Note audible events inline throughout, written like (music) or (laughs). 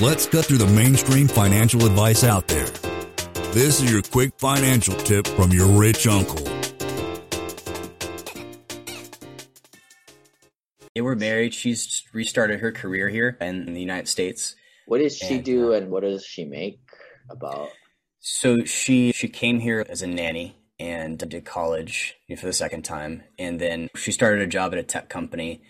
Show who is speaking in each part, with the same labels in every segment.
Speaker 1: Let's cut through the mainstream financial advice out there. This is your quick financial tip from your rich uncle.
Speaker 2: Yeah, we're married. She's restarted her career here in the United States.
Speaker 3: What does she
Speaker 2: And,
Speaker 3: do
Speaker 2: uh,
Speaker 3: and what does she make about?
Speaker 2: So she she came here as a nanny and did college for the second time, and then she started a job at a tech company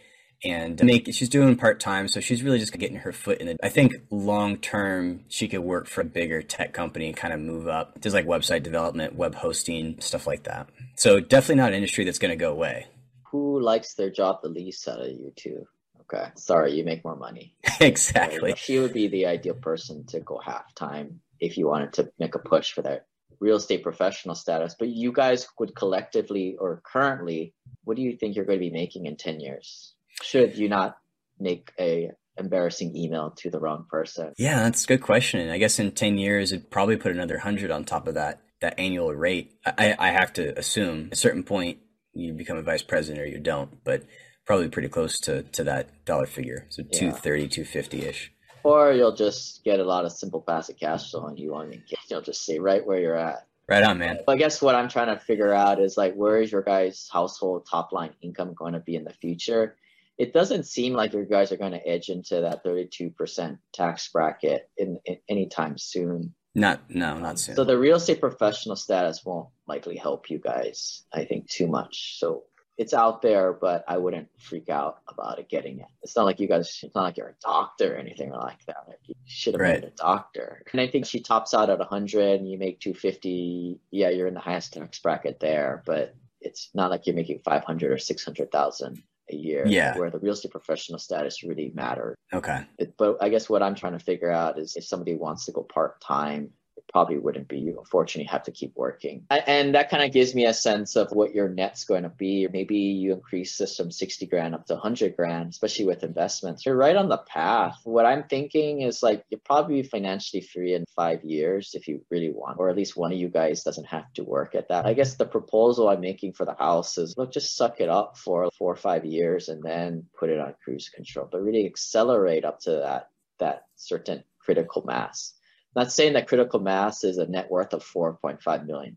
Speaker 2: and make she's doing part time. So she's really just getting her foot in the. I think long term she could work for a bigger tech company and kind of move up. There's like website development, web hosting, stuff like that. So definitely not an industry that's going to go away.
Speaker 3: Who likes their job the least out of you two? Okay, sorry, you make more money. (laughs)
Speaker 2: exactly.
Speaker 3: She would be the ideal person to go half time if you wanted to make a push for that real estate professional status. But you guys would collectively or currently, what do you think you're going to be making in 10 years? Should you not make a embarrassing email to the wrong person?
Speaker 2: Yeah, that's a good question. I guess in 10 years, it'd probably put another 100 on top of that, that annual rate. I, I have to assume at a certain point you become a vice president or you don't, but probably pretty close to, to that dollar figure. So
Speaker 3: Yeah.
Speaker 2: 230, 250 ish.
Speaker 3: Or you'll just get a lot of simple passive cash flow and you won't even get, you'll just stay right where you're at.
Speaker 2: Right on, man.
Speaker 3: I guess what I'm trying to figure out is like, where is your guys' household top line income going to be in the future? It doesn't seem like your guys are going to edge into that 32% tax bracket in, in anytime soon.
Speaker 2: Not, no, not soon.
Speaker 3: So the real estate professional status won't likely help you guys, I think, too much. So it's out there, but I wouldn't freak out about it getting it. It's not like you guys, it's not like you're a doctor or anything like that. Like you should have
Speaker 2: Right.
Speaker 3: been a doctor. And I think she tops out at 100 and you make 250. Yeah, you're in the highest tax bracket there, but it's not like you're making 500 or 600,000 a year.
Speaker 2: Yeah.
Speaker 3: Where the real estate professional status really mattered.
Speaker 2: okay.
Speaker 3: It, but I guess what I'm trying to figure out is if somebody wants to go part time, probably wouldn't be you. Unfortunately, have to keep working. And that kind of gives me a sense of what your net's going to be. Maybe you increase this from 60 grand up to 100 grand, especially with investments. You're right on the path. What I'm thinking is like you'll probably financially free in five years if you really want, or at least one of you guys doesn't have to work at that. I guess the proposal I'm making for the house is look, just suck it up for four or five years and then put it on cruise control, but really accelerate up to that that certain critical mass. Not saying that critical mass is a net worth of $4.5 million,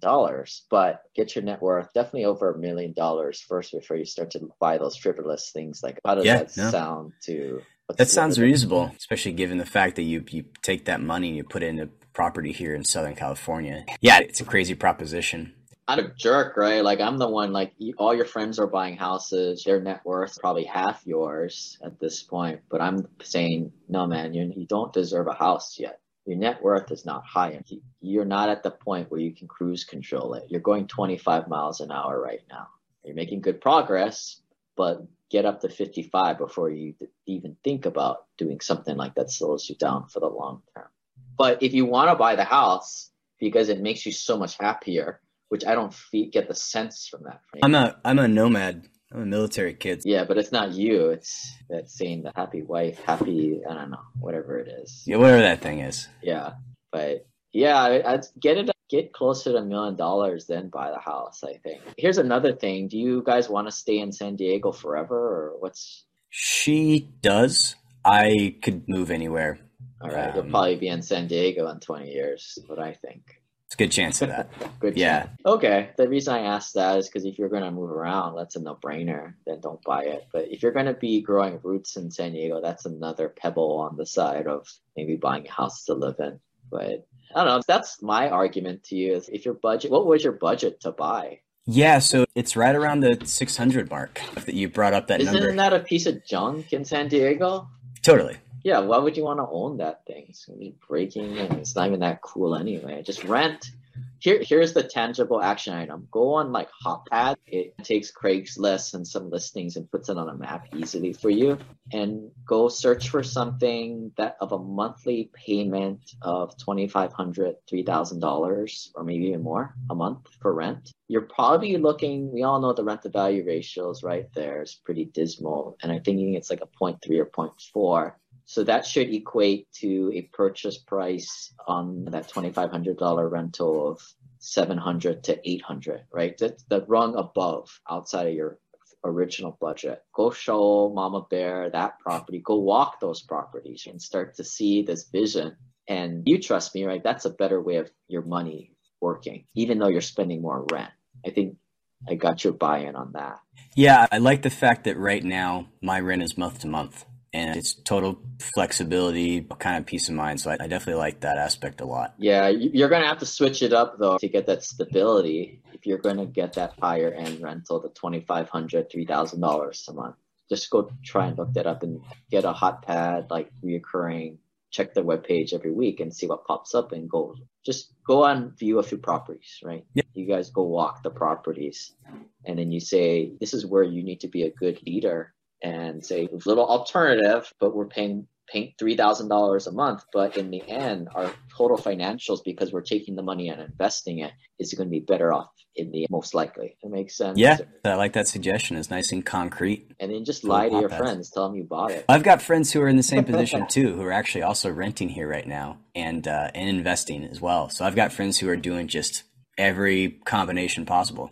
Speaker 3: but get your net worth definitely over a million dollars first before you start to buy those frivolous things. Like, how does
Speaker 2: Yeah,
Speaker 3: that
Speaker 2: no.
Speaker 3: sound to what's
Speaker 2: That sounds
Speaker 3: other-
Speaker 2: reasonable, especially given the fact that you, you take that money and you put it into property here in Southern California. Yeah, it's a crazy proposition.
Speaker 3: I'm a jerk, right? Like I'm the one. Like you, all your friends are buying houses. Their net worth probably half yours at this point. But I'm saying, no, man, you you don't deserve a house yet. Your net worth is not high. and you- You're not at the point where you can cruise control it. You're going 25 miles an hour right now. You're making good progress, but get up to 55 before you even think about doing something like that slows you down for the long term. But if you want to buy the house because it makes you so much happier, which I don't get the sense from that.
Speaker 2: I'm a, I'm a nomad. I'm a military kid.
Speaker 3: yeah, but it's not you. It's that saying the happy wife, happy I don't know, whatever it is.
Speaker 2: Yeah, whatever that thing is.
Speaker 3: Yeah, but yeah, I- I'd get it. Get closer to a million dollars, then buy the house. I think. Here's another thing. Do you guys want to stay in San Diego forever, or what's?
Speaker 2: She does. I could move anywhere.
Speaker 3: All right, you'll
Speaker 2: Um,
Speaker 3: probably be in San Diego in 20 years. What I think.
Speaker 2: A good chance of that. (laughs)
Speaker 3: Good.
Speaker 2: Yeah.
Speaker 3: chance. Okay. The reason I asked that is because if you're going to move around, that's a no-brainer. Then don't buy it. But if you're going to be growing roots in San Diego, that's another pebble on the side of maybe buying a house to live in. But I don't know. That's my argument to you. Is if your budget, what was your budget to buy?
Speaker 2: Yeah, so it's right around the 600 mark that you brought up that
Speaker 3: Isn't
Speaker 2: number.
Speaker 3: that a piece of junk in San Diego?
Speaker 2: Totally.
Speaker 3: Yeah, why would you want to own that thing? It's gonna be breaking and it's not even that cool anyway. Just rent. Here, here's the tangible action item. Go on like Hotpad. It takes Craigslist and some listings and puts it on a map easily for you. And go search for something that of a monthly payment of twenty five hundred, three thousand dollars, or maybe even more a month for rent. You're probably looking. We all know the rent to value ratio is right there. It's pretty dismal, and I'm thinking it's like a 0.3 or 0.4. So that should equate to a purchase price on that $2,500 rental of 700 to 800, right? That's the rung above outside of your original budget. Go show Mama Bear that property. Go walk those properties and start to see this vision. And you trust me, right? That's a better way of your money working, even though you're spending more rent. I think I got your buy-in on that.
Speaker 2: Yeah, I like the fact that right now my rent is month to month and it's total flexibility, kind of peace of mind. So I, I definitely like that aspect a lot.
Speaker 3: Yeah, you're going to have to switch it up though to get that stability. If you're going to get that higher end rental, the $2,500, $3,000 a month, just go try and look that up and get a hot pad, like reoccurring check the web page every week and see what pops up and go just go on view a few properties right you guys go walk the properties and then you say this is where you need to be a good leader and say a little alternative, but we're paying paying three thousand dollars a month. But in the end, our total financials, because we're taking the money and investing it, is going to be better off in the most likely. It makes sense.
Speaker 2: Yeah, I like that suggestion. It's nice and concrete.
Speaker 3: And then just lie to your friends. Tell them you bought it.
Speaker 2: I've got friends who are in the same (laughs) position too, who are actually also renting here right now and uh, and investing as well. So I've got friends who are doing just every combination possible.